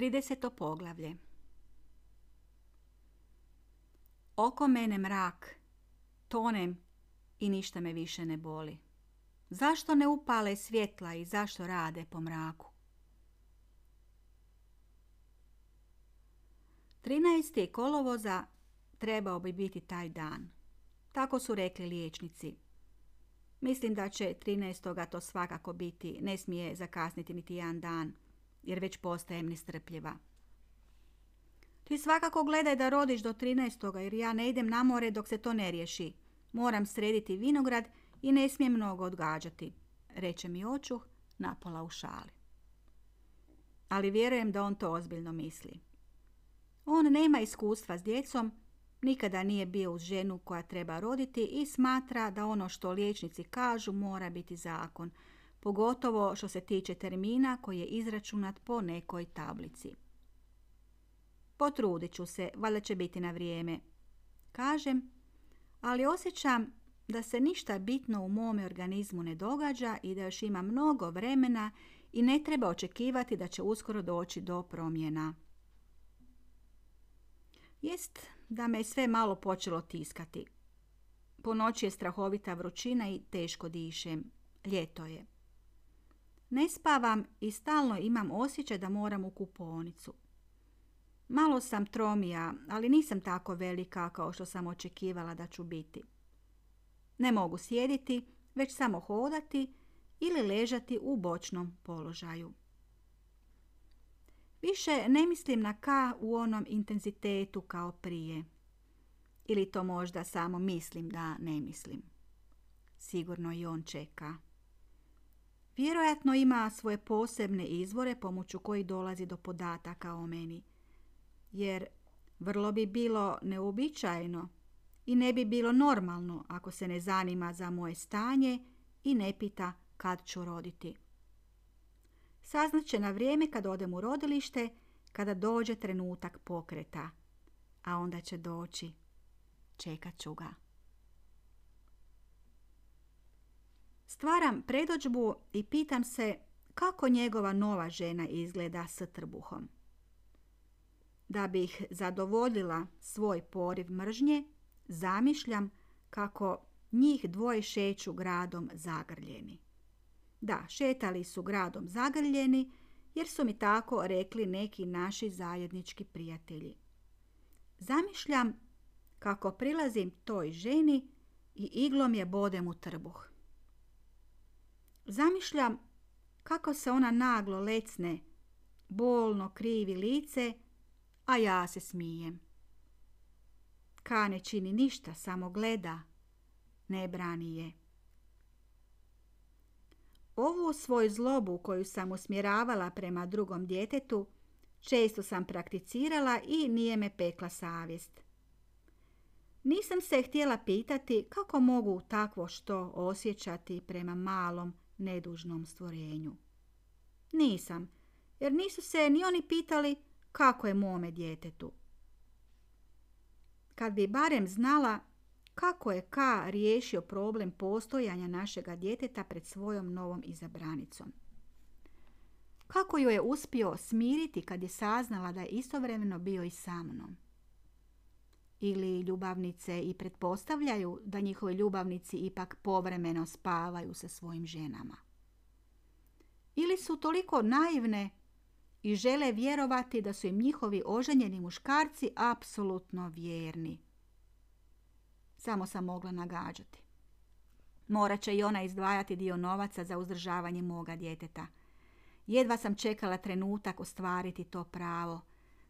30. poglavlje Oko mene mrak, tonem i ništa me više ne boli. Zašto ne upale svjetla i zašto rade po mraku? 13. kolovoza trebao bi biti taj dan. Tako su rekli liječnici. Mislim da će 13. to svakako biti, ne smije zakasniti niti jedan dan jer već postajem nestrpljiva. Ti svakako gledaj da rodiš do 13. jer ja ne idem na more dok se to ne riješi. Moram srediti vinograd i ne smijem mnogo odgađati, reče mi očuh napola u šali. Ali vjerujem da on to ozbiljno misli. On nema iskustva s djecom, nikada nije bio uz ženu koja treba roditi i smatra da ono što liječnici kažu mora biti zakon, pogotovo što se tiče termina koji je izračunat po nekoj tablici. Potrudit ću se, valjda će biti na vrijeme. Kažem, ali osjećam da se ništa bitno u mome organizmu ne događa i da još ima mnogo vremena i ne treba očekivati da će uskoro doći do promjena. Jest da me sve malo počelo tiskati. Po noći je strahovita vrućina i teško dišem. Ljeto je. Ne spavam i stalno imam osjećaj da moram u kuponicu. Malo sam tromija, ali nisam tako velika kao što sam očekivala da ću biti. Ne mogu sjediti, već samo hodati ili ležati u bočnom položaju. Više ne mislim na ka u onom intenzitetu kao prije. Ili to možda samo mislim da ne mislim. Sigurno i on čeka. Vjerojatno ima svoje posebne izvore pomoću kojih dolazi do podataka o meni. Jer vrlo bi bilo neobičajno i ne bi bilo normalno ako se ne zanima za moje stanje i ne pita kad ću roditi. Saznaće na vrijeme kad odem u rodilište, kada dođe trenutak pokreta. A onda će doći. Čekat ću ga. Stvaram predođbu i pitam se kako njegova nova žena izgleda s trbuhom. Da bih zadovoljila svoj poriv mržnje, zamišljam kako njih dvoje šeću gradom zagrljeni. Da, šetali su gradom zagrljeni jer su mi tako rekli neki naši zajednički prijatelji. Zamišljam kako prilazim toj ženi i iglom je bodem u trbuh. Zamišljam kako se ona naglo lecne, bolno krivi lice, a ja se smijem. Ka ne čini ništa, samo gleda, ne brani je. Ovu svoju zlobu koju sam usmjeravala prema drugom djetetu, često sam prakticirala i nije me pekla savjest. Nisam se htjela pitati kako mogu takvo što osjećati prema malom, nedužnom stvorenju. Nisam, jer nisu se ni oni pitali kako je mome djetetu. Kad bi barem znala kako je K riješio problem postojanja našega djeteta pred svojom novom izabranicom. Kako ju je uspio smiriti kad je saznala da je istovremeno bio i sa mnom. Ili ljubavnice i pretpostavljaju da njihovi ljubavnici ipak povremeno spavaju sa svojim ženama. Ili su toliko naivne i žele vjerovati da su im njihovi oženjeni muškarci apsolutno vjerni. Samo sam mogla nagađati. Morat će i ona izdvajati dio novaca za uzdržavanje moga djeteta. Jedva sam čekala trenutak ostvariti to pravo,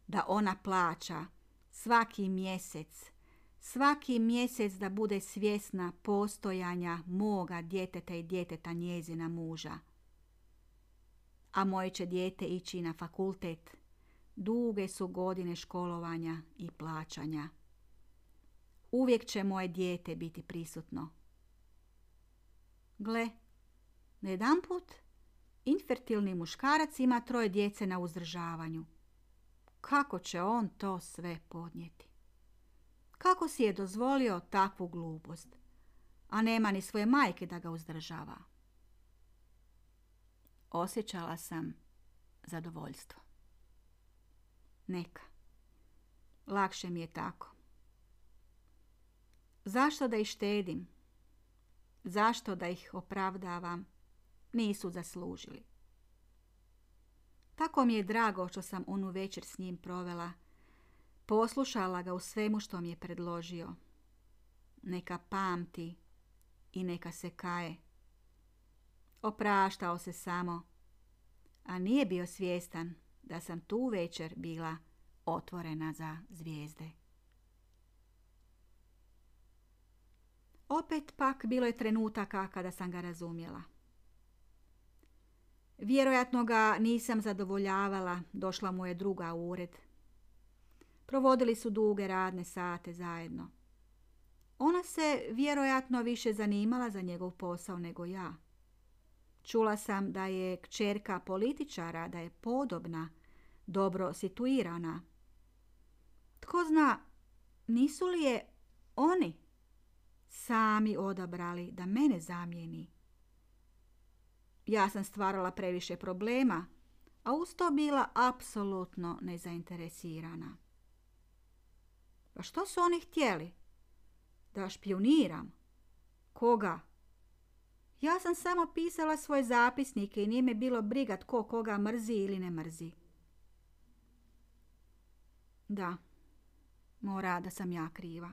da ona plaća svaki mjesec, svaki mjesec da bude svjesna postojanja moga djeteta i djeteta njezina muža. A moje će dijete ići na fakultet. Duge su godine školovanja i plaćanja. Uvijek će moje dijete biti prisutno. Gle, na jedan put infertilni muškarac ima troje djece na uzdržavanju. Kako će on to sve podnijeti? Kako si je dozvolio takvu glupost, a nema ni svoje majke da ga uzdržava? Osjećala sam zadovoljstvo. Neka. Lakše mi je tako. Zašto da ih štedim? Zašto da ih opravdavam? Nisu zaslužili. Tako mi je drago što sam onu večer s njim provela. Poslušala ga u svemu što mi je predložio. Neka pamti i neka se kaje. Opraštao se samo, a nije bio svjestan da sam tu večer bila otvorena za zvijezde. Opet pak bilo je trenutaka kada sam ga razumjela. Vjerojatno ga nisam zadovoljavala, došla mu je druga u ured. Provodili su duge radne sate zajedno. Ona se vjerojatno više zanimala za njegov posao nego ja. Čula sam da je kćerka političara, da je podobna, dobro situirana. Tko zna, nisu li je oni sami odabrali da mene zamijeni? Ja sam stvarala previše problema, a uz to bila apsolutno nezainteresirana. Pa što su oni htjeli? Da špioniram? Koga? Ja sam samo pisala svoje zapisnike i nije me bilo briga tko koga mrzi ili ne mrzi. Da, mora da sam ja kriva.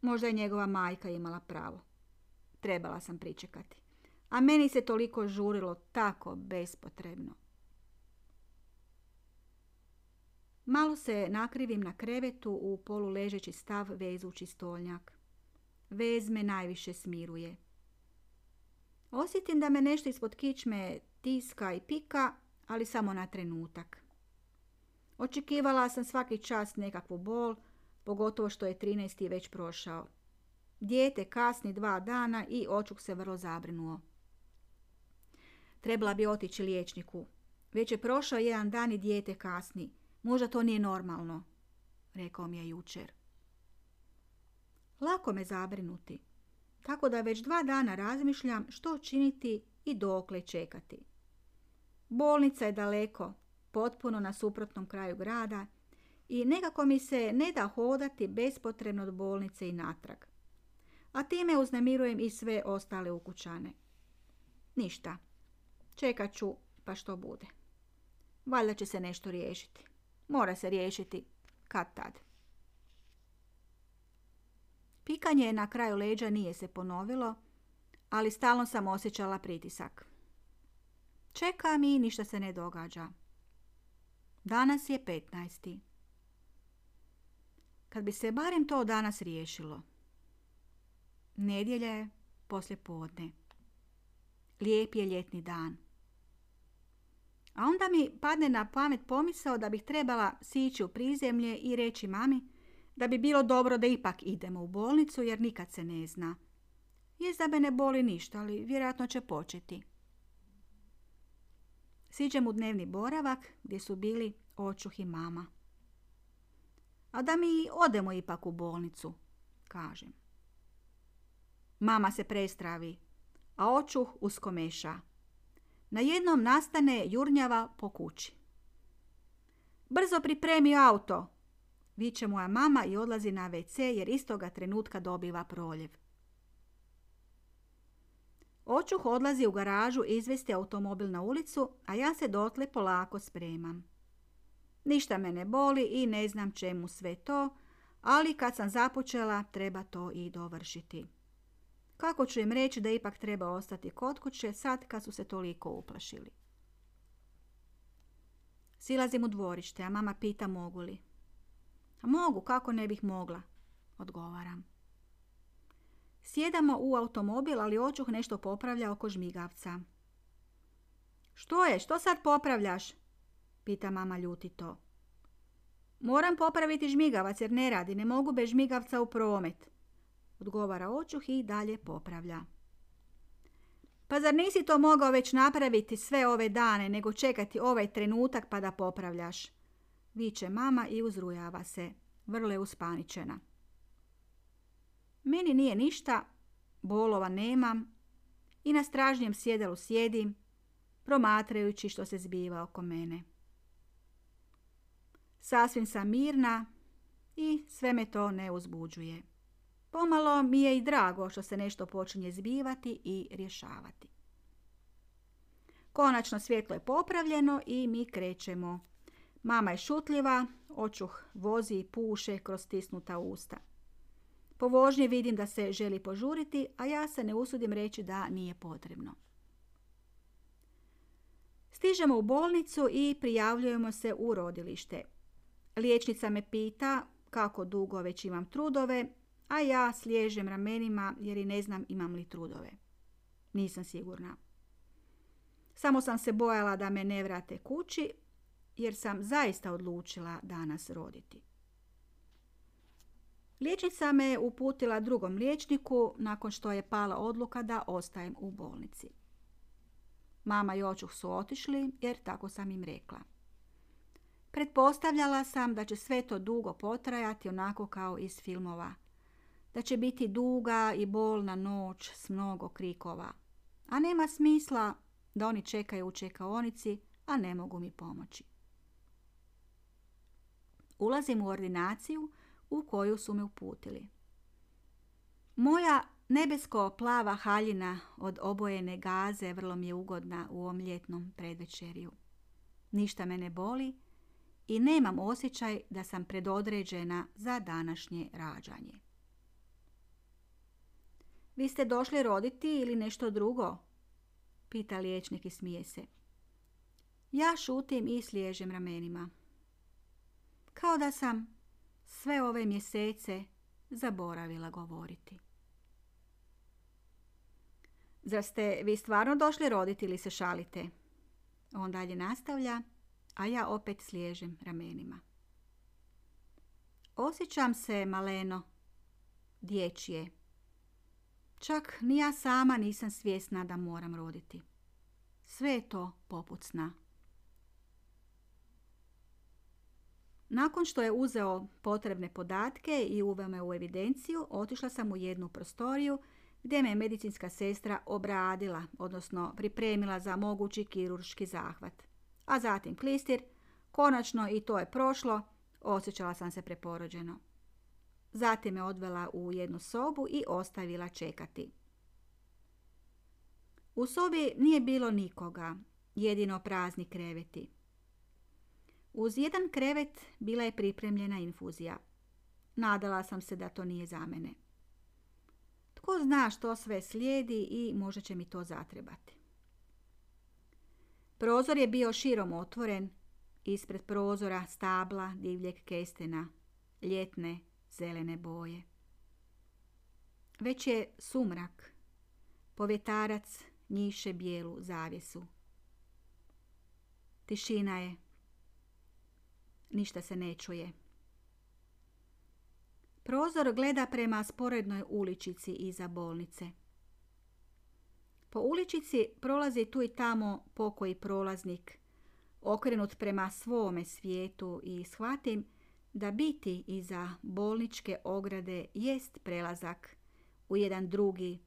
Možda je njegova majka imala pravo. Trebala sam pričekati. A meni se toliko žurilo tako bespotrebno. Malo se nakrivim na krevetu u poluležeći stav vezući stolnjak. Vez me najviše smiruje. Osjetim da me nešto ispod kičme tiska i pika, ali samo na trenutak. Očekivala sam svaki čas nekakvu bol, pogotovo što je 13. već prošao. Dijete kasni dva dana i očuk se vrlo zabrinuo. Trebala bi otići liječniku. Već je prošao jedan dan i dijete kasni. Možda to nije normalno, rekao mi je jučer. Lako me zabrinuti, tako da već dva dana razmišljam što činiti i dokle čekati. Bolnica je daleko, potpuno na suprotnom kraju grada i nekako mi se ne da hodati bespotrebno od bolnice i natrag. A time uznemirujem i sve ostale ukućane. Ništa, Čekat ću pa što bude. Valjda će se nešto riješiti. Mora se riješiti kad tad. Pikanje na kraju leđa nije se ponovilo, ali stalno sam osjećala pritisak. Čekam i ništa se ne događa. Danas je 15. Kad bi se barem to danas riješilo. Nedjelja je poslje podne. Lijep je ljetni dan. A onda mi padne na pamet pomisao da bih trebala sići u prizemlje i reći mami da bi bilo dobro da ipak idemo u bolnicu jer nikad se ne zna. Jest da me ne boli ništa, ali vjerojatno će početi. Siđem u dnevni boravak gdje su bili očuh i mama. A da mi odemo ipak u bolnicu, kažem. Mama se prestravi, a očuh uskomeša. Na jednom nastane jurnjava po kući. Brzo pripremi auto, viče moja mama i odlazi na WC jer istoga trenutka dobiva proljev. Očuh odlazi u garažu izvesti automobil na ulicu, a ja se dotle polako spremam. Ništa me ne boli i ne znam čemu sve to, ali kad sam započela treba to i dovršiti. Kako ću im reći da ipak treba ostati kod kuće sad kad su se toliko uplašili? Silazim u dvorište, a mama pita mogu li. A mogu, kako ne bih mogla, odgovaram. Sjedamo u automobil, ali očuh nešto popravlja oko žmigavca. Što je, što sad popravljaš? Pita mama ljutito. Moram popraviti žmigavac jer ne radi, ne mogu bez žmigavca u promet odgovara očuh i dalje popravlja. Pa zar nisi to mogao već napraviti sve ove dane, nego čekati ovaj trenutak pa da popravljaš? Viče mama i uzrujava se, vrlo je uspaničena. Meni nije ništa, bolova nemam i na stražnjem sjedalu sjedim, promatrajući što se zbiva oko mene. Sasvim sam mirna i sve me to ne uzbuđuje. Pomalo mi je i drago što se nešto počinje zbivati i rješavati. Konačno svjetlo je popravljeno i mi krećemo. Mama je šutljiva, očuh vozi i puše kroz stisnuta usta. Po vožnji vidim da se želi požuriti, a ja se ne usudim reći da nije potrebno. Stižemo u bolnicu i prijavljujemo se u rodilište. Liječnica me pita kako dugo već imam trudove, a ja sliježem ramenima jer i ne znam imam li trudove. Nisam sigurna. Samo sam se bojala da me ne vrate kući, jer sam zaista odlučila danas roditi. Liječnica me uputila drugom liječniku nakon što je pala odluka da ostajem u bolnici. Mama i očuh su otišli jer tako sam im rekla. Pretpostavljala sam da će sve to dugo potrajati onako kao iz filmova. Da će biti duga i bolna noć s mnogo krikova. A nema smisla da oni čekaju u čekaonici, a ne mogu mi pomoći. Ulazim u ordinaciju u koju su me uputili. Moja nebesko-plava haljina od obojene gaze vrlo mi je ugodna u ovom ljetnom predvečerju. Ništa me ne boli i nemam osjećaj da sam predodređena za današnje rađanje. Vi ste došli roditi ili nešto drugo? Pita liječnik i smije se. Ja šutim i sliježem ramenima. Kao da sam sve ove mjesece zaboravila govoriti. Zar ste vi stvarno došli roditi ili se šalite? On dalje nastavlja, a ja opet sliježem ramenima. Osjećam se maleno, dječje. Čak ni ja sama nisam svjesna da moram roditi. Sve je to poput sna. Nakon što je uzeo potrebne podatke i uveo me u evidenciju, otišla sam u jednu prostoriju gdje me medicinska sestra obradila, odnosno pripremila za mogući kirurški zahvat. A zatim klistir, konačno i to je prošlo, osjećala sam se preporođeno. Zatim me odvela u jednu sobu i ostavila čekati. U sobi nije bilo nikoga, jedino prazni kreveti. Uz jedan krevet bila je pripremljena infuzija. Nadala sam se da to nije za mene. Tko zna što sve slijedi i možda će mi to zatrebati. Prozor je bio širom otvoren, ispred prozora stabla divljeg kestena, ljetne zelene boje. Već je sumrak, povjetarac njiše bijelu zavjesu. Tišina je Ništa se ne čuje. Prozor gleda prema sporednoj uličici iza bolnice. Po uličici prolazi tu i tamo pokoji prolaznik, okrenut prema svome svijetu i shvatim da biti iza bolničke ograde jest prelazak u jedan drugi,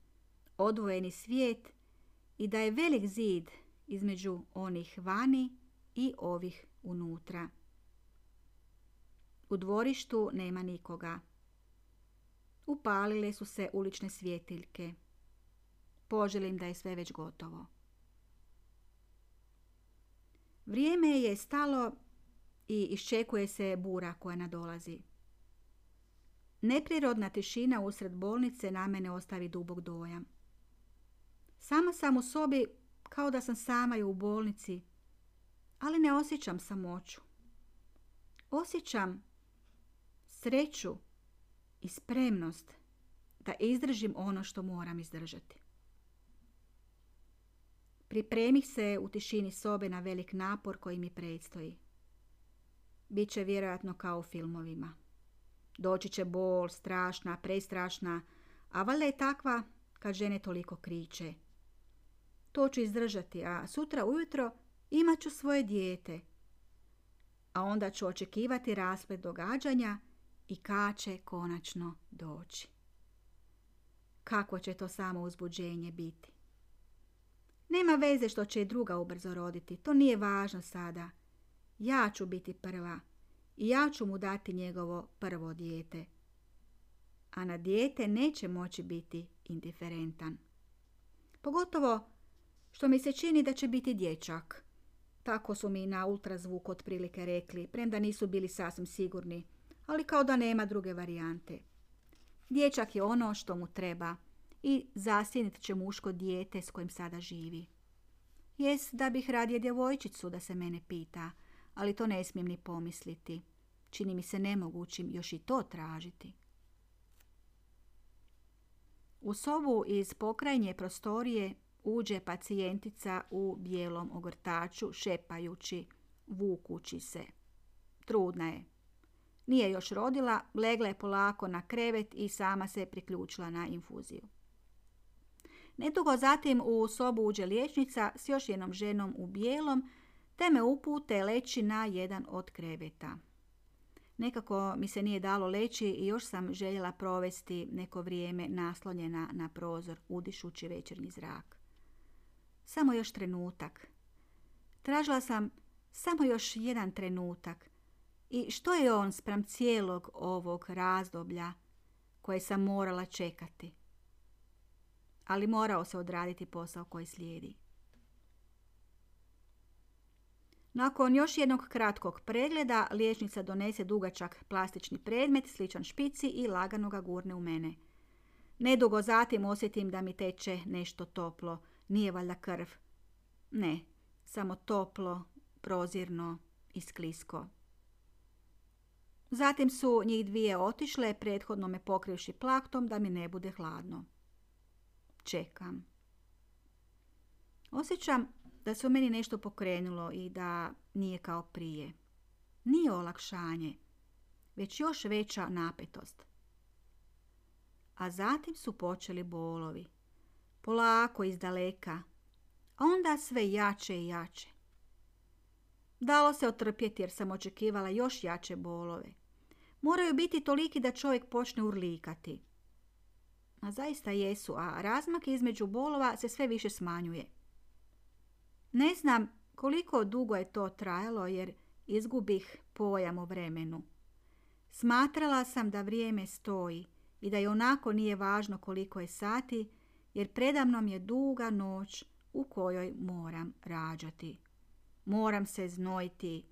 odvojeni svijet i da je velik zid između onih vani i ovih unutra. U dvorištu nema nikoga. Upalile su se ulične svjetiljke. Poželim da je sve već gotovo. Vrijeme je stalo i iščekuje se bura koja nadolazi. Neprirodna tišina usred bolnice na mene ostavi dubog dojam. Sama sam u sobi kao da sam sama i u bolnici, ali ne osjećam samoću. Osjećam sreću i spremnost da izdržim ono što moram izdržati. Pripremih se u tišini sobe na velik napor koji mi predstoji. Biće vjerojatno kao u filmovima. Doći će bol, strašna, prestrašna, a valjda je takva kad žene toliko kriče. To ću izdržati, a sutra ujutro imat ću svoje dijete. A onda ću očekivati rasplet događanja i kad će konačno doći. Kako će to samo uzbuđenje biti? Nema veze što će i druga ubrzo roditi, to nije važno sada. Ja ću biti prva i ja ću mu dati njegovo prvo dijete. A na dijete neće moći biti indiferentan. Pogotovo što mi se čini da će biti dječak. Tako su mi na ultrazvuk otprilike rekli, premda nisu bili sasvim sigurni, ali kao da nema druge varijante. Dječak je ono što mu treba i zasjenit će muško dijete s kojim sada živi. Jes da bih radije djevojčicu da se mene pita, ali to ne smijem ni pomisliti. Čini mi se nemogućim još i to tražiti. U sobu iz pokrajnje prostorije uđe pacijentica u bijelom ogrtaču, šepajući, vukući se. Trudna je. Nije još rodila, legla je polako na krevet i sama se priključila na infuziju. Nedugo zatim u sobu uđe liječnica s još jednom ženom u bijelom, te me upute leći na jedan od kreveta. Nekako mi se nije dalo leći i još sam željela provesti neko vrijeme naslonjena na prozor, udišući večernji zrak. Samo još trenutak. Tražila sam samo još jedan trenutak. I što je on spram cijelog ovog razdoblja koje sam morala čekati? Ali morao se odraditi posao koji slijedi. Nakon još jednog kratkog pregleda, liječnica donese dugačak plastični predmet, sličan špici i lagano ga gurne u mene. Nedugo zatim osjetim da mi teče nešto toplo. Nije valjda krv. Ne, samo toplo, prozirno i sklisko. Zatim su njih dvije otišle, prethodno me pokrivši plaktom da mi ne bude hladno. Čekam. Osjećam da se u meni nešto pokrenulo i da nije kao prije. Nije olakšanje, već još veća napetost. A zatim su počeli bolovi. Polako iz daleka, a onda sve jače i jače. Dalo se otrpjeti jer sam očekivala još jače bolove. Moraju biti toliki da čovjek počne urlikati. A zaista jesu, a razmak između bolova se sve više smanjuje. Ne znam koliko dugo je to trajalo jer izgubih pojam o vremenu. Smatrala sam da vrijeme stoji i da je onako nije važno koliko je sati jer predamnom je duga noć u kojoj moram rađati. Moram se znojiti,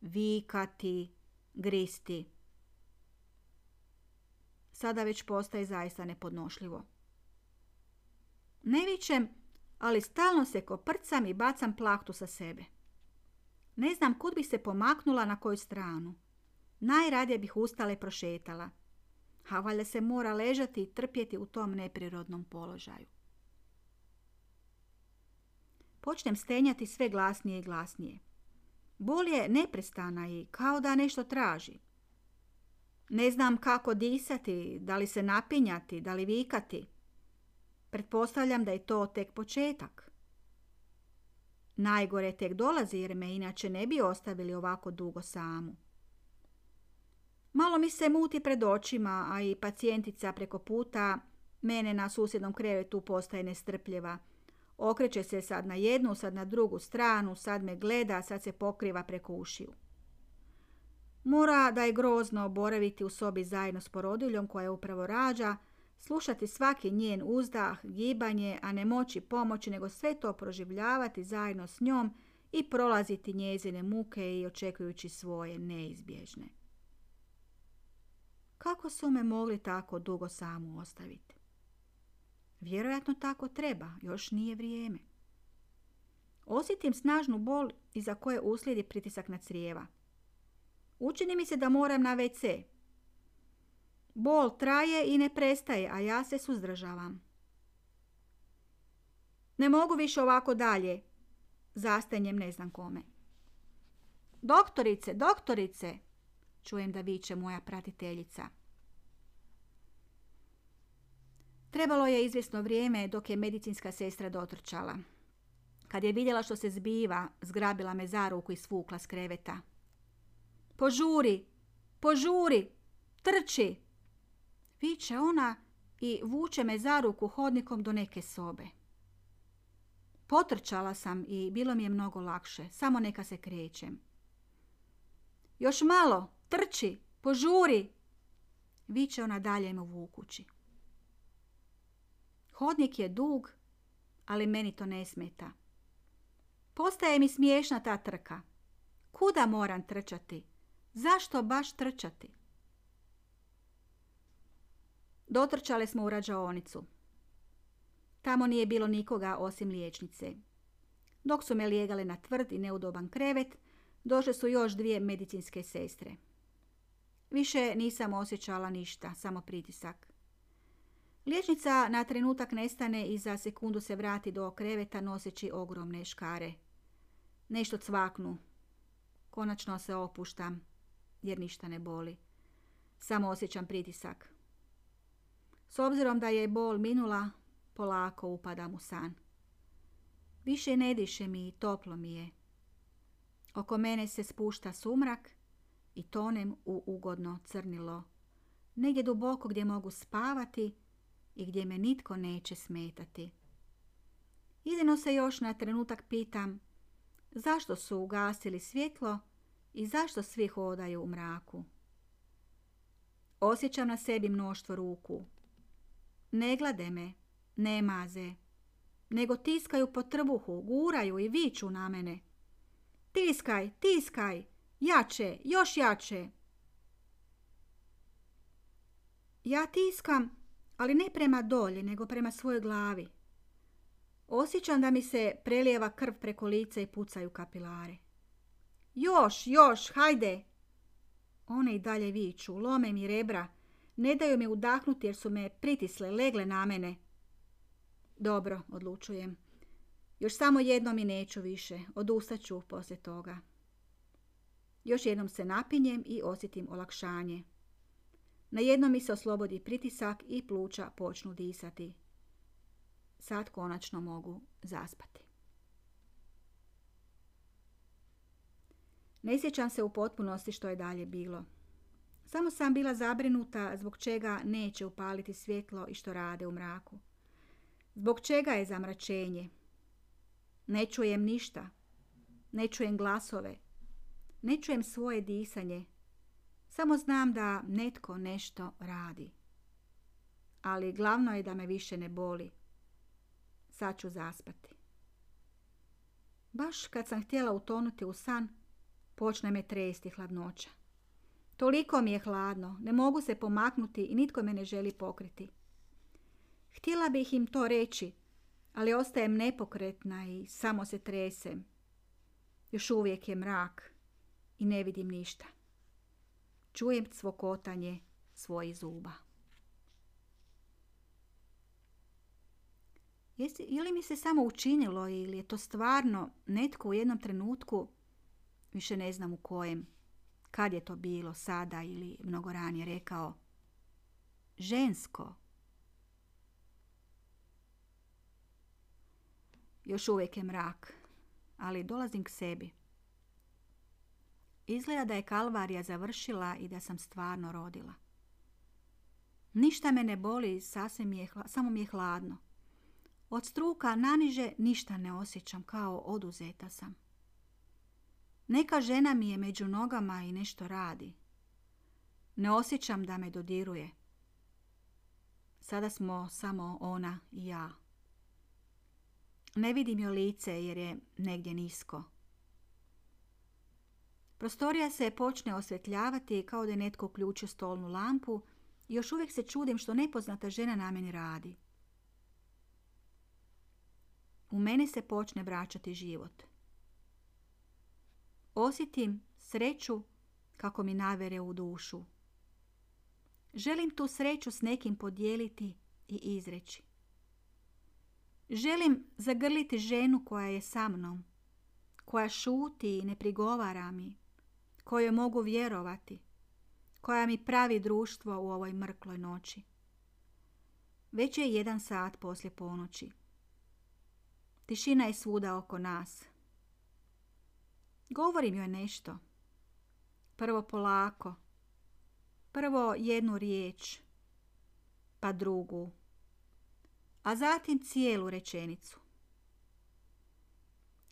vikati, gristi. Sada već postaje zaista nepodnošljivo. Ne vićem ali stalno se koprcam i bacam plahtu sa sebe. Ne znam kud bih se pomaknula na koju stranu. Najradije bih ustala i prošetala. A valjda se mora ležati i trpjeti u tom neprirodnom položaju. Počnem stenjati sve glasnije i glasnije. Bol je neprestana i kao da nešto traži. Ne znam kako disati, da li se napinjati, da li vikati. Pretpostavljam da je to tek početak. Najgore tek dolazi jer me inače ne bi ostavili ovako dugo samu. Malo mi se muti pred očima, a i pacijentica preko puta mene na susjednom krevetu postaje nestrpljiva. Okreće se sad na jednu, sad na drugu stranu, sad me gleda, sad se pokriva preko ušiju. Mora da je grozno boraviti u sobi zajedno s porodiljom koja upravo rađa, slušati svaki njen uzdah, gibanje, a ne moći pomoći, nego sve to proživljavati zajedno s njom i prolaziti njezine muke i očekujući svoje neizbježne. Kako su me mogli tako dugo samu ostaviti? Vjerojatno tako treba, još nije vrijeme. Osjetim snažnu bol iza koje uslijedi pritisak na crijeva. Učini mi se da moram na WC, Bol traje i ne prestaje, a ja se suzdržavam. Ne mogu više ovako dalje. Zastanjem ne znam kome. Doktorice, doktorice, čujem da viče moja pratiteljica. Trebalo je izvjesno vrijeme dok je medicinska sestra dotrčala. Kad je vidjela što se zbiva, zgrabila me za ruku i svukla s kreveta. Požuri, požuri, trči, Viče ona i vuče me za ruku hodnikom do neke sobe. Potrčala sam i bilo mi je mnogo lakše, samo neka se krećem. Još malo, trči, požuri! Viće ona dalje mu vukući. Hodnik je dug, ali meni to ne smeta. Postaje mi smiješna ta trka. Kuda moram trčati? Zašto baš trčati? Dotrčale smo u rađaonicu. Tamo nije bilo nikoga osim liječnice. Dok su me lijegale na tvrd i neudoban krevet, došle su još dvije medicinske sestre. Više nisam osjećala ništa, samo pritisak. Liječnica na trenutak nestane i za sekundu se vrati do kreveta noseći ogromne škare. Nešto cvaknu. Konačno se opuštam, jer ništa ne boli. Samo osjećam pritisak. S obzirom da je bol minula, polako upadam u san. Više ne diše mi i toplo mi je. Oko mene se spušta sumrak i tonem u ugodno crnilo. Negdje duboko gdje mogu spavati i gdje me nitko neće smetati. Jedino se još na trenutak pitam zašto su ugasili svjetlo i zašto svi hodaju u mraku. Osjećam na sebi mnoštvo ruku. Ne glade me, ne maze, nego tiskaju po trbuhu, guraju i viču na mene. Tiskaj, tiskaj, jače, još jače. Ja tiskam, ali ne prema dolje, nego prema svojoj glavi. Osjećam da mi se prelijeva krv preko lica i pucaju kapilare. Još, još, hajde! One i dalje viču, lome mi rebra, ne daju mi udahnuti jer su me pritisle, legle na mene. Dobro, odlučujem. Još samo jednom i neću više. Odustaću poslije toga. Još jednom se napinjem i osjetim olakšanje. Na jednom mi se oslobodi pritisak i pluća počnu disati. Sad konačno mogu zaspati. Ne sjećam se u potpunosti što je dalje bilo. Samo sam bila zabrinuta zbog čega neće upaliti svjetlo i što rade u mraku. Zbog čega je zamračenje? Ne čujem ništa. Ne čujem glasove. Ne čujem svoje disanje. Samo znam da netko nešto radi. Ali glavno je da me više ne boli. Sad ću zaspati. Baš kad sam htjela utonuti u san, počne me tresti hladnoća. Toliko mi je hladno, ne mogu se pomaknuti i nitko me ne želi pokriti. Htjela bih im to reći, ali ostajem nepokretna i samo se tresem. Još uvijek je mrak i ne vidim ništa. Čujem cvokotanje svojih zuba. Jesi, je li mi se samo učinilo ili je to stvarno netko u jednom trenutku, više ne znam u kojem, kad je to bilo, sada ili mnogo ranije rekao, žensko. Još uvijek je mrak, ali dolazim k sebi. Izgleda da je kalvarija završila i da sam stvarno rodila. Ništa me ne boli, sasvim je, samo mi je hladno. Od struka naniže ništa ne osjećam, kao oduzeta sam. Neka žena mi je među nogama i nešto radi. Ne osjećam da me dodiruje. Sada smo samo ona i ja. Ne vidim joj lice jer je negdje nisko. Prostorija se počne osvjetljavati kao da je netko uključio stolnu lampu i još uvijek se čudim što nepoznata žena na meni radi. U meni se počne vraćati život. Osjetim sreću kako mi navere u dušu. Želim tu sreću s nekim podijeliti i izreći. Želim zagrliti ženu koja je sa mnom, koja šuti i ne prigovara mi, kojoj mogu vjerovati, koja mi pravi društvo u ovoj mrkloj noći. Već je jedan sat poslije ponoći. Tišina je svuda oko nas. Govorim joj nešto. Prvo polako. Prvo jednu riječ, pa drugu, a zatim cijelu rečenicu.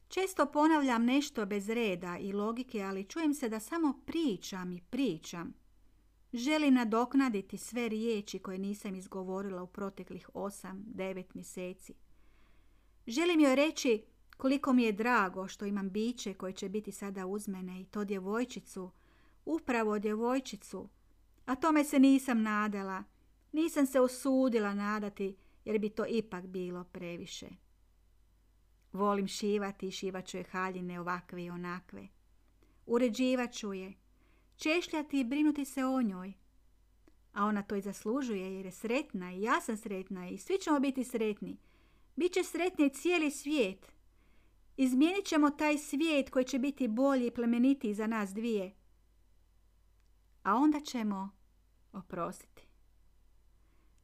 Često ponavljam nešto bez reda i logike, ali čujem se da samo pričam i pričam. Želim nadoknaditi sve riječi koje nisam izgovorila u proteklih osam, devet mjeseci. Želim joj reći koliko mi je drago što imam biće koje će biti sada uz mene i to djevojčicu, upravo djevojčicu. A tome se nisam nadala, nisam se usudila nadati jer bi to ipak bilo previše. Volim šivati i šivat ću je haljine ovakve i onakve. Uređivat ću je, češljati i brinuti se o njoj. A ona to i zaslužuje jer je sretna i ja sam sretna i svi ćemo biti sretni. Biće sretni cijeli svijet. Izmijenit ćemo taj svijet koji će biti bolji i plemenitiji za nas dvije. A onda ćemo oprostiti.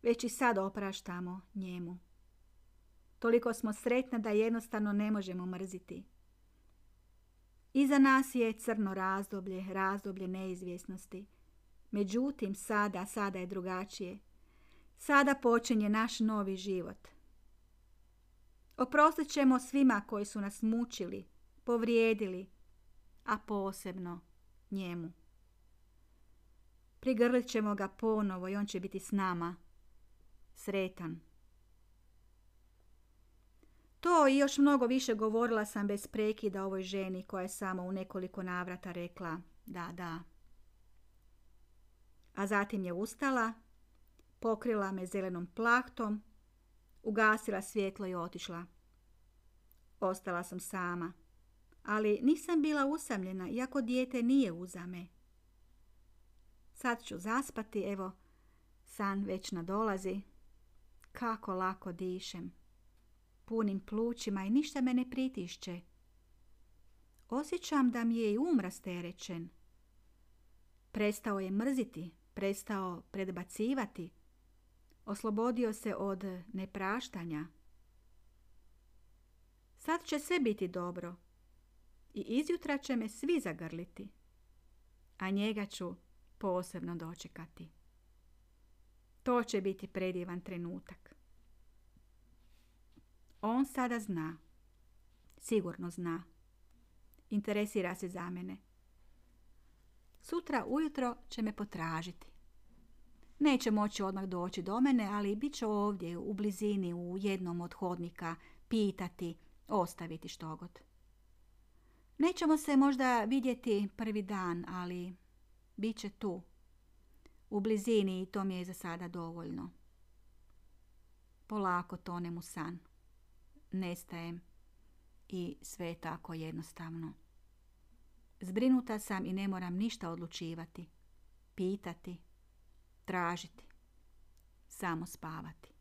Već i sad opraštamo njemu. Toliko smo sretna da jednostavno ne možemo mrziti. Iza nas je crno razdoblje, razdoblje neizvjesnosti. Međutim, sada, sada je drugačije. Sada počinje naš novi život. Oprostit ćemo svima koji su nas mučili, povrijedili, a posebno njemu. Prigrlit ćemo ga ponovo i on će biti s nama. Sretan. To i još mnogo više govorila sam bez prekida ovoj ženi koja je samo u nekoliko navrata rekla da, da. A zatim je ustala, pokrila me zelenom plahtom, ugasila svjetlo i otišla. Ostala sam sama, ali nisam bila usamljena, iako dijete nije uza me. Sad ću zaspati, evo, san već nadolazi. Kako lako dišem punim plućima i ništa me ne pritišće. Osjećam da mi je i um rasterećen. Prestao je mrziti, prestao predbacivati. Oslobodio se od nepraštanja. Sad će sve biti dobro i izjutra će me svi zagrliti, a njega ću posebno dočekati. To će biti predivan trenutak. On sada zna. Sigurno zna. Interesira se za mene. Sutra ujutro će me potražiti. Neće moći odmah doći do mene, ali bit će ovdje u blizini u jednom od hodnika pitati, ostaviti što god. Nećemo se možda vidjeti prvi dan, ali bit će tu. U blizini i to mi je za sada dovoljno. Polako tonem u san nestajem i sve je tako jednostavno. Zbrinuta sam i ne moram ništa odlučivati, pitati, tražiti, samo spavati.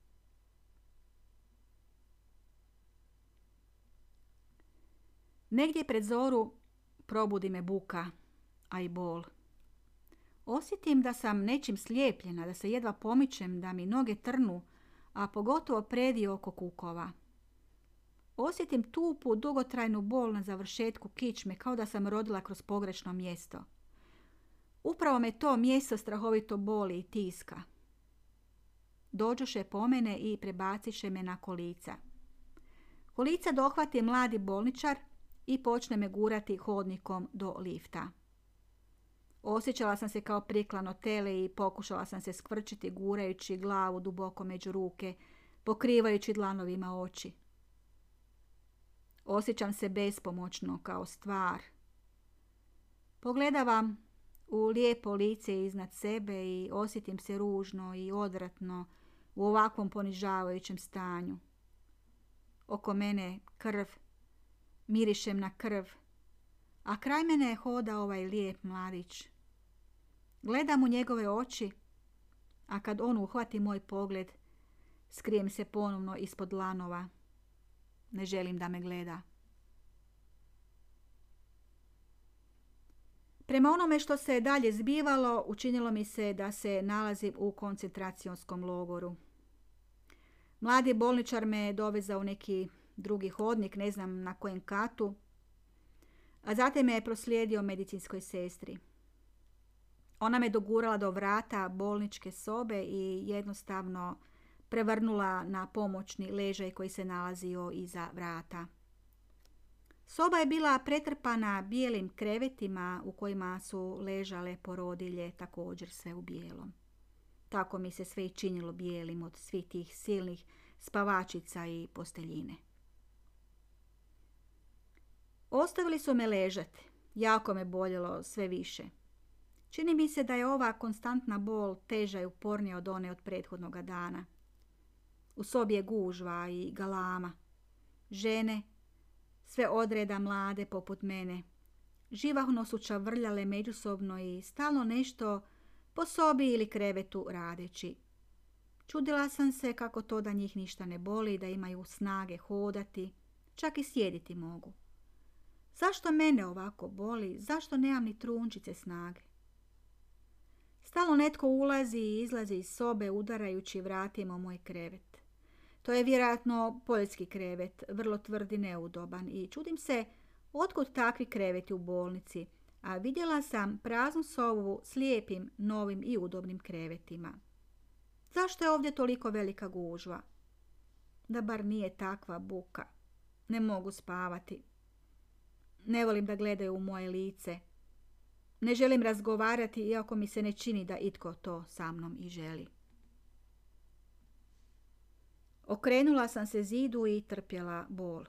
Negdje pred zoru probudi me buka, a i bol. Osjetim da sam nečim slijepljena, da se jedva pomičem, da mi noge trnu, a pogotovo predi oko kukova. Osjetim tupu, dugotrajnu bol na završetku kičme, kao da sam rodila kroz pogrešno mjesto. Upravo me to mjesto strahovito boli i tiska. Dođoše po mene i prebaciše me na kolica. Kolica dohvati mladi bolničar i počne me gurati hodnikom do lifta. Osjećala sam se kao priklano tele i pokušala sam se skvrčiti gurajući glavu duboko među ruke, pokrivajući dlanovima oči. Osjećam se bespomoćno kao stvar. Pogledavam u lijepo lice iznad sebe i osjetim se ružno i odvratno u ovakvom ponižavajućem stanju. Oko mene krv, mirišem na krv, a kraj mene hoda ovaj lijep mladić. Gledam u njegove oči, a kad on uhvati moj pogled, skrijem se ponovno ispod lanova. Ne želim da me gleda. Prema onome što se je dalje zbivalo, učinilo mi se da se nalazim u koncentracijonskom logoru. Mladi bolničar me dovezao u neki drugi hodnik, ne znam na kojem katu, a zatim me je proslijedio medicinskoj sestri. Ona me dogurala do vrata bolničke sobe i jednostavno prevrnula na pomoćni ležaj koji se nalazio iza vrata. Soba je bila pretrpana bijelim krevetima u kojima su ležale porodilje također sve u bijelom. Tako mi se sve i činilo bijelim od svih tih silnih spavačica i posteljine. Ostavili su me ležati. Jako me boljelo sve više. Čini mi se da je ova konstantna bol teža i upornija od one od prethodnog dana. U sobi je gužva i galama. Žene, sve odreda mlade poput mene. Živahno su čavrljale međusobno i stalno nešto po sobi ili krevetu radeći. Čudila sam se kako to da njih ništa ne boli, da imaju snage hodati, čak i sjediti mogu. Zašto mene ovako boli? Zašto nemam ni trunčice snage? Stalno netko ulazi i izlazi iz sobe udarajući vratima moj krevet. To je vjerojatno poljski krevet, vrlo tvrd i neudoban i čudim se otkud takvi kreveti u bolnici, a vidjela sam praznu sovu s lijepim, novim i udobnim krevetima. Zašto je ovdje toliko velika gužva? Da bar nije takva buka. Ne mogu spavati. Ne volim da gledaju u moje lice. Ne želim razgovarati iako mi se ne čini da itko to sa mnom i želi. Okrenula sam se zidu i trpjela bol.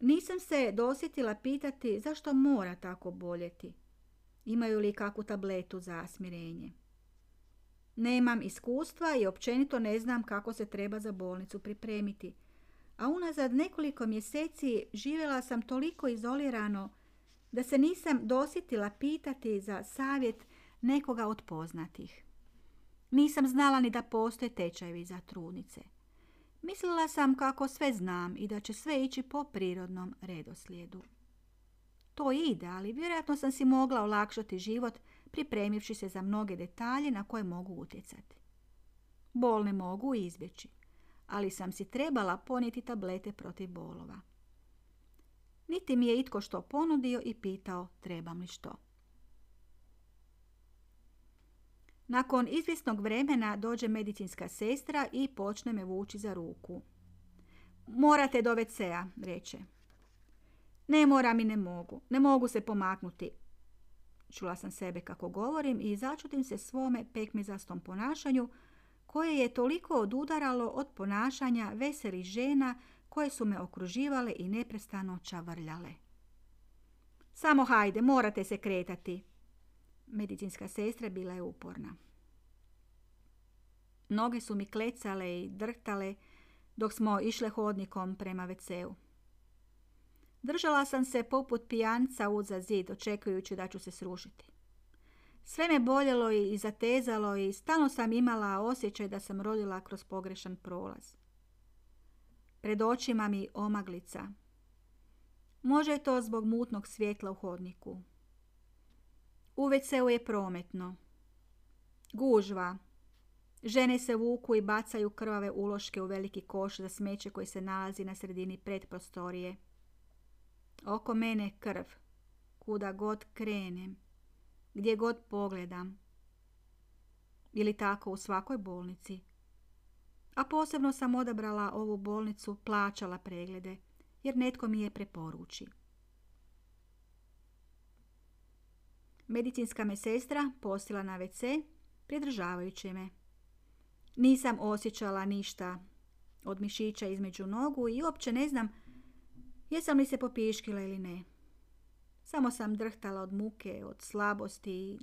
Nisam se dosjetila pitati zašto mora tako boljeti. Imaju li kakvu tabletu za smirenje. Nemam iskustva i općenito ne znam kako se treba za bolnicu pripremiti. A unazad nekoliko mjeseci živjela sam toliko izolirano da se nisam dosjetila pitati za savjet nekoga od poznatih. Nisam znala ni da postoje tečajevi za trudnice. Mislila sam kako sve znam i da će sve ići po prirodnom redoslijedu. To ide, ali vjerojatno sam si mogla olakšati život pripremivši se za mnoge detalje na koje mogu utjecati. Bol ne mogu izbjeći, ali sam si trebala ponijeti tablete protiv bolova. Niti mi je itko što ponudio i pitao trebam li što. Nakon izvjesnog vremena dođe medicinska sestra i počne me vući za ruku. Morate do WC-a, reče. Ne moram i ne mogu. Ne mogu se pomaknuti. Čula sam sebe kako govorim i začutim se svome pekmezastom ponašanju koje je toliko odudaralo od ponašanja veselih žena koje su me okruživale i neprestano čavrljale. Samo hajde, morate se kretati. Medicinska sestra bila je uporna. Noge su mi klecale i drhtale dok smo išle hodnikom prema WC-u. Držala sam se poput pijanca uza zid, očekujući da ću se srušiti. Sve me boljelo i zatezalo i stalno sam imala osjećaj da sam rodila kroz pogrešan prolaz. Pred očima mi omaglica. Može to zbog mutnog svjetla u hodniku. U WC-u je prometno. Gužva. Žene se vuku i bacaju krvave uloške u veliki koš za smeće koji se nalazi na sredini predprostorije. Oko mene krv. Kuda god krenem. Gdje god pogledam. Ili tako u svakoj bolnici. A posebno sam odabrala ovu bolnicu, plaćala preglede, jer netko mi je preporuči. Medicinska me sestra postila na WC, pridržavajući me. Nisam osjećala ništa od mišića između nogu i uopće ne znam jesam li se popiškila ili ne. Samo sam drhtala od muke, od slabosti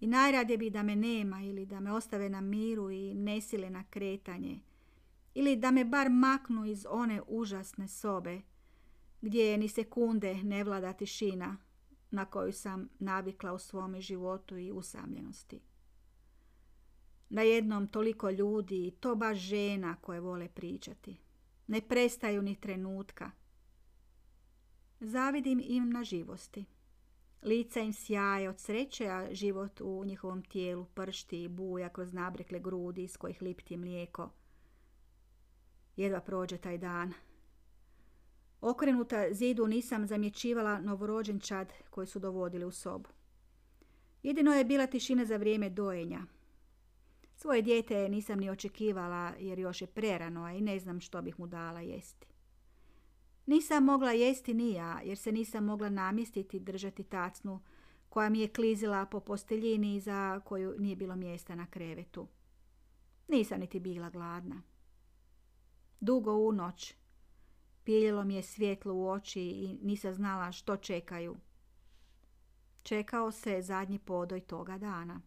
i najradije bi da me nema ili da me ostave na miru i nesile na kretanje. Ili da me bar maknu iz one užasne sobe gdje ni sekunde ne vlada tišina na koju sam navikla u svome životu i usamljenosti. Na jednom toliko ljudi i to baš žena koje vole pričati. Ne prestaju ni trenutka. Zavidim im na živosti. Lica im sjaje od sreće, a život u njihovom tijelu pršti i buja kroz nabrekle grudi iz kojih lipti mlijeko. Jedva prođe taj dan. Okrenuta zidu nisam zamjećivala novorođenčad koji su dovodili u sobu. Jedino je bila tišina za vrijeme dojenja. Svoje dijete nisam ni očekivala jer još je prerano, i ne znam što bih mu dala jesti. Nisam mogla jesti ni ja, jer se nisam mogla namjestiti držati tacnu koja mi je klizila po posteljini za koju nije bilo mjesta na krevetu. Nisam niti bila gladna. Dugo u noć piljelo mi je svjetlo u oči i nisam znala što čekaju. Čekao se zadnji podoj toga dana.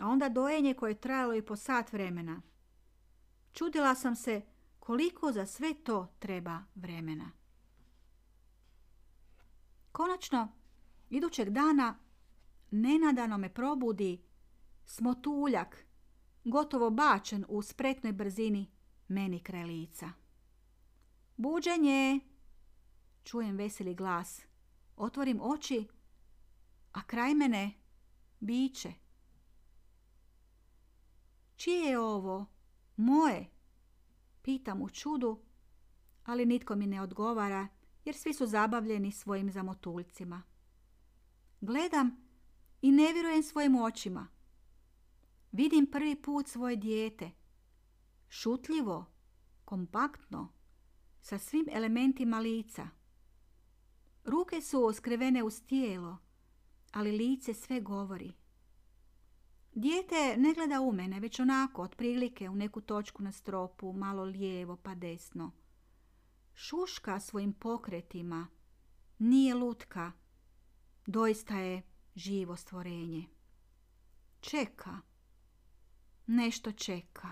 A onda dojenje koje je trajalo i po sat vremena. Čudila sam se koliko za sve to treba vremena. Konačno, idućeg dana, nenadano me probudi smotuljak, gotovo bačen u spretnoj brzini meni kraj lica. Buđenje! Čujem veseli glas. Otvorim oči, a kraj mene biće. Čije je ovo? Moje? Pitam u čudu, ali nitko mi ne odgovara jer svi su zabavljeni svojim zamotuljcima. Gledam i ne vjerujem svojim očima. Vidim prvi put svoje dijete. Šutljivo, kompaktno, sa svim elementima lica. Ruke su skrivene uz tijelo, ali lice sve govori. Dijete ne gleda u mene, već onako, otprilike u neku točku na stropu, malo lijevo pa desno. Šuška svojim pokretima, nije lutka, doista je živo stvorenje. Čeka, nešto čeka.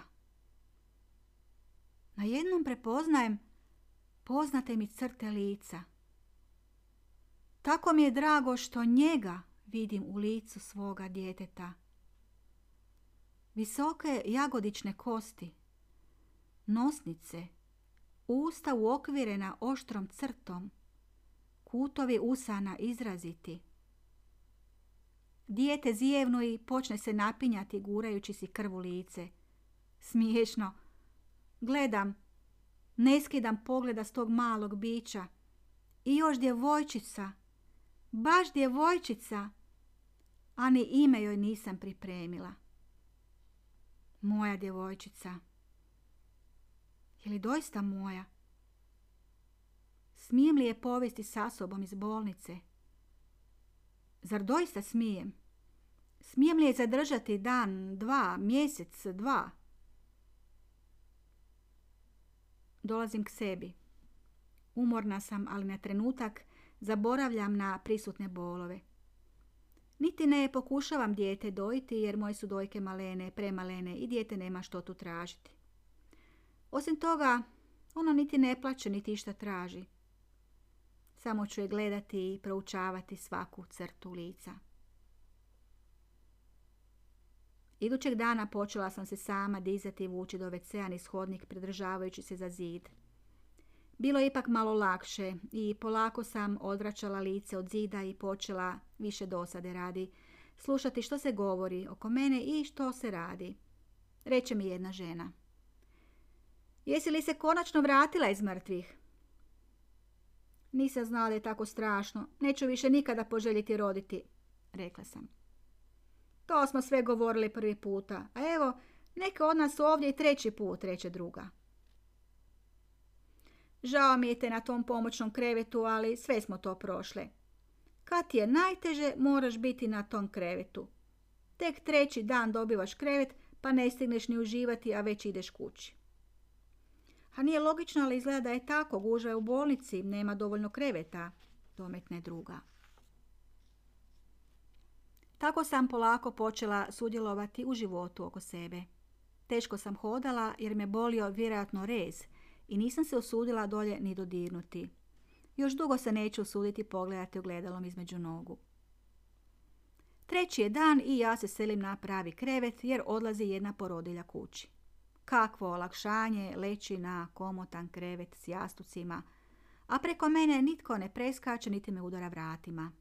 Na jednom prepoznajem poznate mi crte lica. Tako mi je drago što njega vidim u licu svoga djeteta. Visoke jagodične kosti, nosnice, usta uokvirena oštrom crtom, kutovi usana izraziti. Dijete zijevno i počne se napinjati gurajući si krvu lice. Smiješno. Gledam, ne skidam pogleda s tog malog bića. I još djevojčica, baš djevojčica, a ni ime joj nisam pripremila. Moja djevojčica. Je li doista moja? Smijem li je povesti sa sobom iz bolnice? Zar doista smijem? Smijem li je zadržati dan, dva, mjesec, dva? Dolazim k sebi. Umorna sam, ali na trenutak zaboravljam na prisutne bolove. Niti ne pokušavam dijete dojiti jer moje su dojke malene, premalene i dijete nema što tu tražiti. Osim toga, ono niti ne plaće, niti išta traži. Samo ću je gledati i proučavati svaku crtu lica. Idućeg dana počela sam se sama dizati i vući do WC-a pridržavajući se za zid. Bilo je ipak malo lakše i polako sam odvraćala lice od zida i počela više dosade radi slušati što se govori oko mene i što se radi. Reče mi jedna žena. Jesi li se konačno vratila iz mrtvih? Nisam znala da je tako strašno. Neću više nikada poželjeti roditi, rekla sam. To smo sve govorili prvi puta. A evo, neka od nas ovdje i treći put, reče druga. Žao mi je te na tom pomoćnom krevetu, ali sve smo to prošle. Kad ti je najteže, moraš biti na tom krevetu. Tek treći dan dobivaš krevet, pa ne stigneš ni uživati, a već ideš kući. A nije logično, ali izgleda da je tako. Gužva je u bolnici, nema dovoljno kreveta, dometne druga. Tako sam polako počela sudjelovati u životu oko sebe. Teško sam hodala jer me bolio vjerojatno rez i nisam se osudila dolje ni dodirnuti. Još dugo se neću usuditi pogledati u gledalom između nogu. Treći je dan i ja se selim na pravi krevet jer odlazi jedna porodilja kući. Kakvo olakšanje leći na komotan krevet s jastucima, a preko mene nitko ne preskače niti me udara vratima.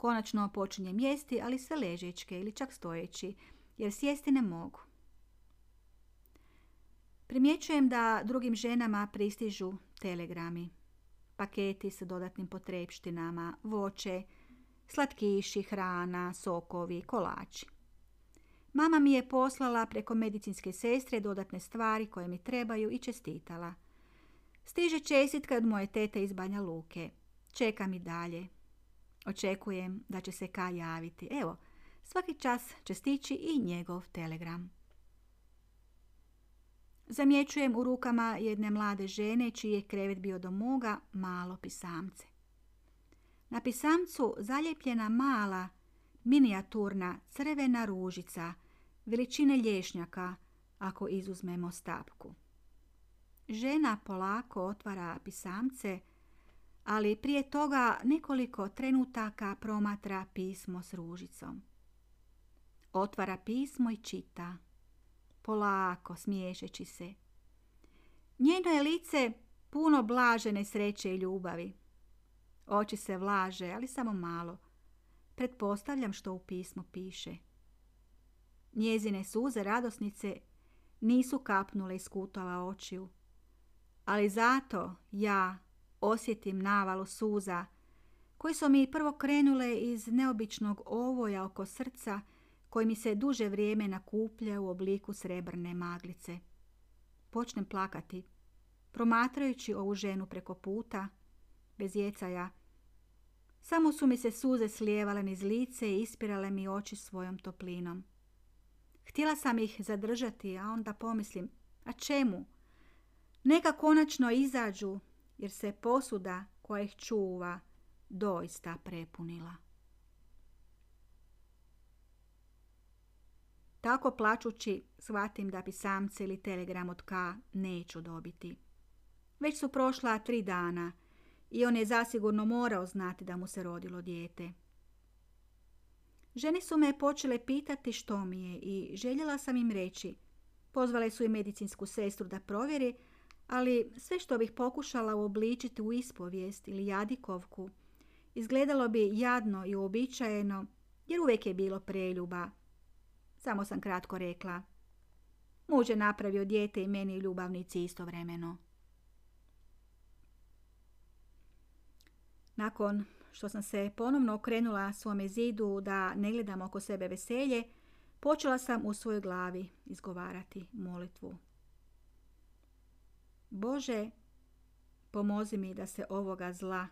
Konačno počinjem jesti, ali sve ležečke ili čak stojeći, jer sjesti ne mogu. Primjećujem da drugim ženama pristižu telegrami, paketi sa dodatnim potrebštinama, voće, slatkiši, hrana, sokovi, kolači. Mama mi je poslala preko medicinske sestre dodatne stvari koje mi trebaju i čestitala. Stiže čestitka od moje tete iz Banja Luke. Čekam i dalje. Očekujem da će se Ka javiti. Evo, svaki čas će stići i njegov telegram. Zamjećujem u rukama jedne mlade žene čiji je krevet bio do moga malo pisamce. Na pisamcu zaljepljena mala, minijaturna crvena ružica, veličine lješnjaka, ako izuzmemo stapku. Žena polako otvara pisamce, ali prije toga nekoliko trenutaka promatra pismo s ružicom. Otvara pismo i čita, polako smiješeći se. Njeno je lice puno blažene sreće i ljubavi. Oči se vlaže, ali samo malo. Pretpostavljam što u pismu piše. Njezine suze radosnice nisu kapnule iz kutova očiju. Ali zato ja osjetim navalu suza koji su mi prvo krenule iz neobičnog ovoja oko srca koji mi se duže vrijeme nakuplja u obliku srebrne maglice. Počnem plakati, promatrajući ovu ženu preko puta, bez jecaja. Samo su mi se suze slijevale niz lice i ispirale mi oči svojom toplinom. Htjela sam ih zadržati, a onda pomislim, a čemu? Neka konačno izađu, jer se posuda koja ih čuva doista prepunila. Tako plačući shvatim da pisamce ili telegram od K neću dobiti. Već su prošla tri dana i on je zasigurno morao znati da mu se rodilo dijete. Žene su me počele pitati što mi je i željela sam im reći. Pozvale su i medicinsku sestru da provjeri, ali sve što bih pokušala uobličiti u ispovijest ili jadikovku, izgledalo bi jadno i uobičajeno, jer uvijek je bilo preljuba. Samo sam kratko rekla. Muž je napravio dijete i meni ljubavnici istovremeno. Nakon što sam se ponovno okrenula svome zidu da ne gledam oko sebe veselje, počela sam u svojoj glavi izgovarati molitvu. Bože, pomozi mi da se ovoga zla,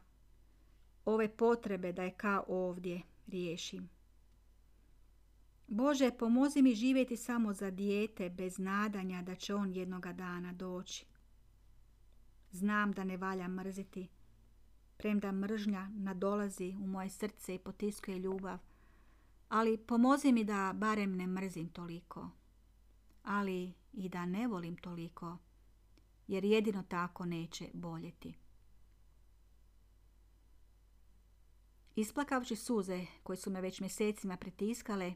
ove potrebe da je kao ovdje riješim. Bože, pomozi mi živjeti samo za dijete bez nadanja da će on jednoga dana doći. Znam da ne valja mrziti, premda mržnja nadolazi u moje srce i potiskuje ljubav, ali pomozi mi da barem ne mrzim toliko, ali i da ne volim toliko, jer jedino tako neće boljeti. Isplakavši suze koje su me već mjesecima pritiskale,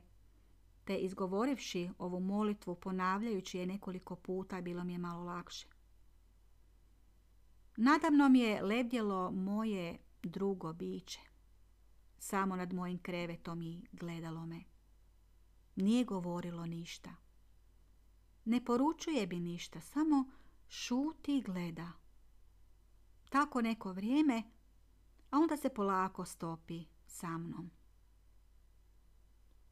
te izgovorivši ovu molitvu ponavljajući je nekoliko puta bilo mi je malo lakše. Nadamnom je lebdjelo moje drugo biće. Samo nad mojim krevetom i gledalo me. Nije govorilo ništa. Ne poručuje bi ništa, samo šuti i gleda. Tako neko vrijeme, a onda se polako stopi sa mnom.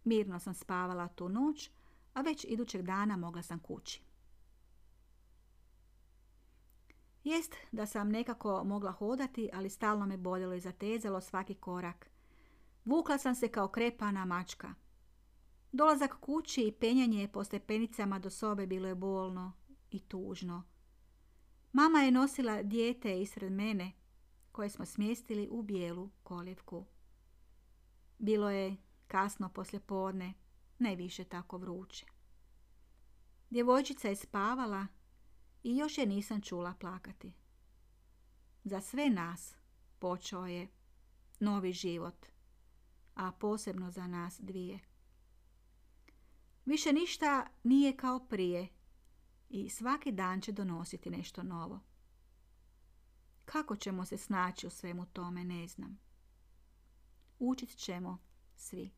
Mirno sam spavala tu noć, a već idućeg dana mogla sam kući. Jest da sam nekako mogla hodati, ali stalno me boljelo i zatezalo svaki korak. Vukla sam se kao krepana mačka. Dolazak kući i penjanje po stepenicama do sobe bilo je bolno i tužno. Mama je nosila dijete ispred mene, koje smo smjestili u bijelu koljevku. Bilo je kasno poslje podne, ne više tako vruće. Djevojčica je spavala i još je nisam čula plakati. Za sve nas počeo je novi život, a posebno za nas dvije. Više ništa nije kao prije i svaki dan će donositi nešto novo. Kako ćemo se snaći u svemu tome, ne znam. Učit ćemo svi.